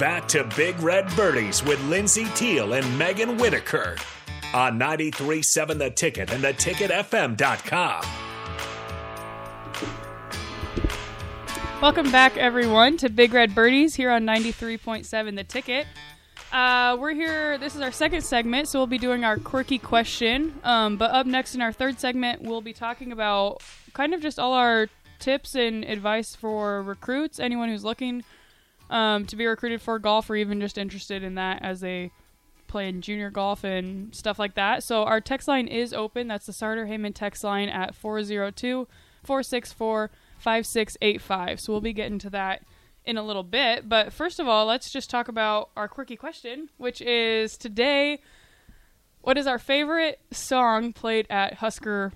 back to Big Red Birdies with Lindsay Teal and Megan Whitaker on 93.7 The Ticket and theticketfm.com. Welcome back, everyone, to Big Red Birdies here on 93.7 The Ticket. Uh, we're here. This is our second segment, so we'll be doing our quirky question. Um, but up next in our third segment, we'll be talking about kind of just all our tips and advice for recruits, anyone who's looking um, to be recruited for golf or even just interested in that as they play in junior golf and stuff like that. So our text line is open. That's the Sartor Hamann text line at 402 464 5685. So we'll be getting to that in a little bit. But first of all, let's just talk about our quirky question, which is today what is our favorite song played at Husker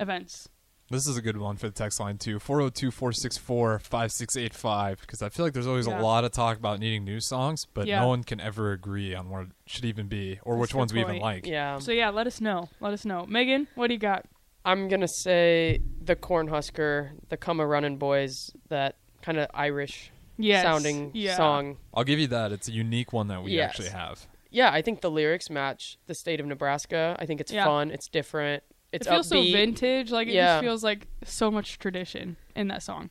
events? This is a good one for the text line too. 402-464-5685 because I feel like there's always Yeah. a lot of talk about needing new songs, but Yeah. no one can ever agree on what it should even be or That's which a good ones we even like. Yeah. So yeah, let us know. Let us know. Megan, what do you got? I'm going to say the Cornhusker, the Come a Runnin' Boys, that kind of Irish Yes. sounding yeah. song. I'll give you that. It's a unique one that we Yes. actually have. Yeah, I think the lyrics match the state of Nebraska. I think it's Yeah. fun, it's different, it's it feels upbeat. so vintage. Like it Yeah. just feels like so much tradition in that song.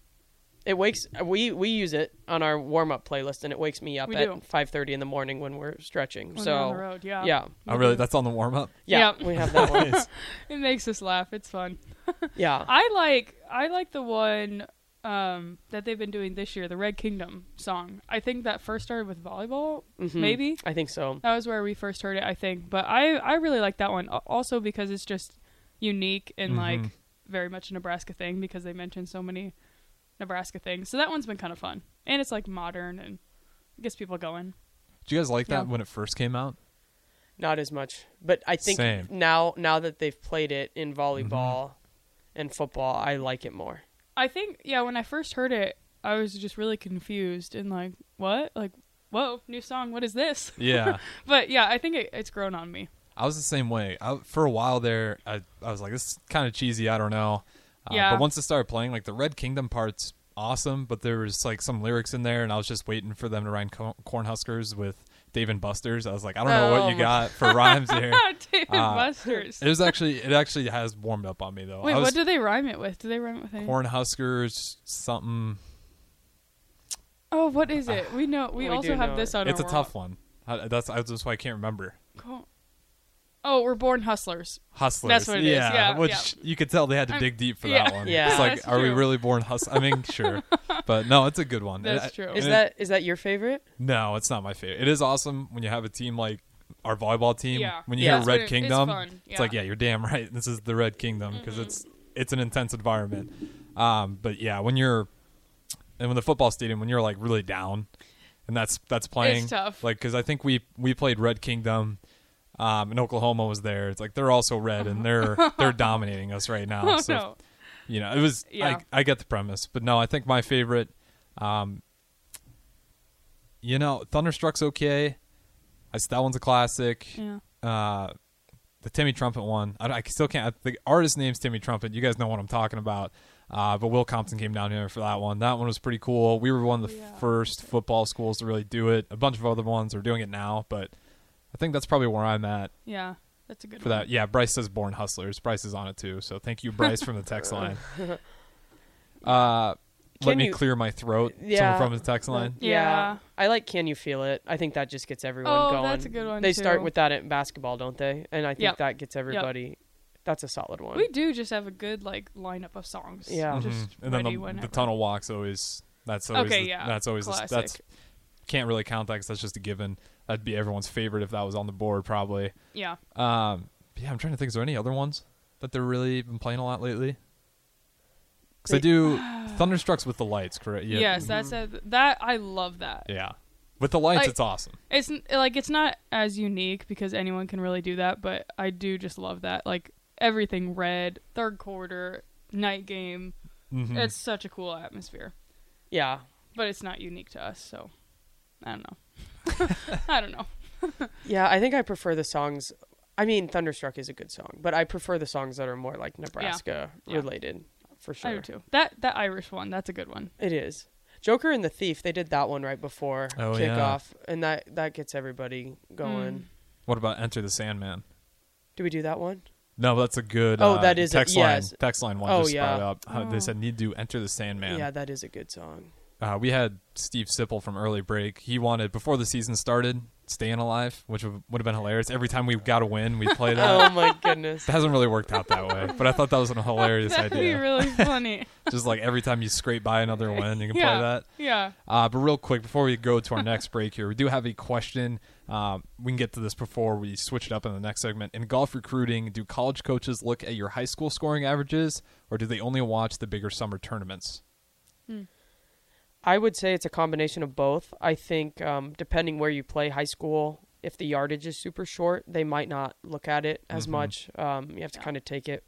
It wakes we we use it on our warm-up playlist and it wakes me up We at do. 5:30 in the morning when we're stretching. When so we're on the road, yeah. yeah. Oh, really? That's on the warm up? Yeah, Yep. we have that one. It makes us laugh. It's fun. yeah. I like I like the one um, that they've been doing this year, the Red Kingdom song. I think that first started with volleyball, Mhm. maybe. I think so. That was where we first heard it, I think. But I I really like that one also because it's just unique and like Mhm. very much a Nebraska thing because they mentioned so many Nebraska things. So that one's been kind of fun. And it's like modern and gets people going. Do you guys like that Yeah. when it first came out? Not as much, but I think Same. now now that they've played it in volleyball Mm-hmm. and football, I like it more. I think yeah, when I first heard it, I was just really confused and like, what? Like, whoa, new song, what is this? Yeah. But yeah, I think it, it's grown on me. I was the same way. I, for a while there, I, I was like, this is kind of cheesy. I don't know. Uh, Yeah. But once it started playing, like the Red Kingdom part's awesome, but there was like some lyrics in there, and I was just waiting for them to rhyme co- Cornhuskers with Dave and Buster's. I was like, I don't know Oh what you got for rhymes here. David Uh, Buster's. It was actually, it actually has warmed up on me though. Wait, was what do they rhyme it with? Do they rhyme it with anything? Cornhuskers something. Oh, what is it? We know. We, We also have know this it. on It's a our tough one. I, that's that's why I can't remember. warm- Oh, we're born hustlers. Hustlers. That's what it is. yeah, Yeah, which yeah. you could tell they had to dig deep for yeah. that one. Yeah. It's like, That's are we really born hustlers? I mean, sure, but no, it's a good one. That's And true. Is it- that is that your favorite? No, it's not my favorite. It is awesome when you have a team like our volleyball team. Yeah. When you Yeah. hear That's Red what it- it's Kingdom, fun. it's like, Yeah. yeah, you're damn right. This is the Red Kingdom because it's it's an intense environment. Um, but yeah, when you're and when the football stadium, when you're like really down, and that's that's playing tough. Like because I think we we played Red Kingdom. Um, and Oklahoma was there. It's like they're also red, and they're they're dominating us right now. Oh so no. you know, it was. Yeah. I I get the premise, but no, I think my favorite. Um, you know, Thunderstruck's okay. I that one's a classic. Yeah. Uh, the Timmy Trumpet one, I, I still can't. The artist name's Timmy Trumpet. You guys know what I'm talking about. Uh, but Will Compton came down here for that one. That one was pretty cool. We were one of the Yeah. first football schools to really do it. A bunch of other ones are doing it now, but I think that's probably where I'm at Yeah. That's a good one. for one. that. Yeah, Bryce says Born Hustlers. Bryce is on it too. So thank you, Bryce, from the text line. Uh, let Can me you- clear my throat. Yeah. Someone from the text line. Yeah. I like Can You Feel It? I think that just gets everyone Oh, going. that's a good one, They start too. with that in basketball, don't they? And I think Yep. that gets everybody. That's a solid one. We do just have a good like lineup of songs. Yeah. Just Mhm. and then ready the, whenever. the tunnel walks always. That's always. Okay, the- yeah. That's always. The, Classic. that's can't really count that because that's just a given. That'd be everyone's favorite if that was on the board, probably. Yeah. Um, but yeah, I'm trying to think. Is there any other ones that they're really been playing a lot lately? Because I They- do Thunderstrucks with the lights, correct? Yeah. Yes, that's a that I love that. Yeah. With the lights, Like- it's awesome. It's n- like it's not as unique because anyone can really do that, but I do just love that. Like everything red, third quarter, night game. Mhm. It's such a cool atmosphere. yeah. But it's not unique to us, so I don't know. I don't know. Yeah, I think I prefer the songs. I mean, Thunderstruck is a good song, but I prefer the songs that are more like Nebraska Yeah. related, for sure. I do sure. too. That that Irish one, that's a good one. It is. Joker and the Thief, they did that one right before Oh, yeah. kickoff, and that that gets everybody going. Mm. What about Enter the Sandman? Do we do that one? No, that's a good. Oh, uh, that is a- text line. yes. Text line one Oh, just yeah. up. Oh. They said need to enter the Sandman. Yeah, that is a good song. Uh, we had Steve Sipple from Early Break. He wanted before the season started, "Staying Alive," which would would have been hilarious. Every time we got a win, we play that. oh my goodness. It hasn't really worked out that way, but I thought that was a hilarious idea. That'd be really funny. Just like every time you scrape by another win, you can Yeah. play that. yeah. Uh, but real quick, before we go to our next break here, we do have a question. Um, we can get to this before we switch it up in the next segment. In golf recruiting, do college coaches look at your high school scoring averages, or do they only watch the bigger summer tournaments? I would say it's a combination of both. I think um, depending where you play high school, if the yardage is super short, they might not look at it as Mhm. much. Um, you have to Yeah. kind of take it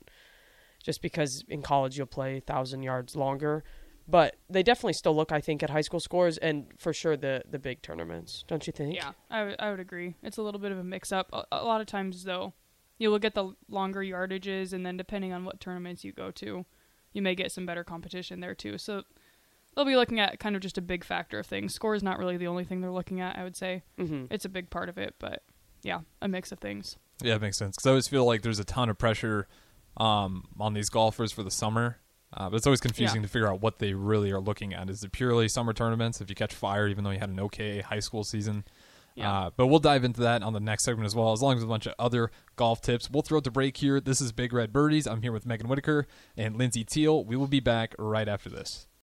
just because in college you'll play thousand yards longer. But they definitely still look, I think, at high school scores and for sure the the big tournaments. Don't you think? Yeah, I would- I would agree. It's a little bit of a mix up. A, a lot of times, though, you will get the longer yardages, and then depending on what tournaments you go to, you may get some better competition there too. So they'll be looking at kind of just a big factor of things. Score is not really the only thing they're looking at. I would say hmm it's a big part of it, but yeah, a mix of things. Yeah, it makes sense. Because I always feel like there's a ton of pressure um, on these golfers for the summer. Uh, but it's always confusing Yeah. to figure out what they really are looking at. Is it purely summer tournaments? If you catch fire, even though you had an okay high school season. Yeah. Uh, but we'll dive into that on the next segment as well, as long as a bunch of other golf tips. We'll throw it to break here. This is Big Red Birdies. I'm here with Megan Whitaker and Lindsay Teal. We will be back right after this.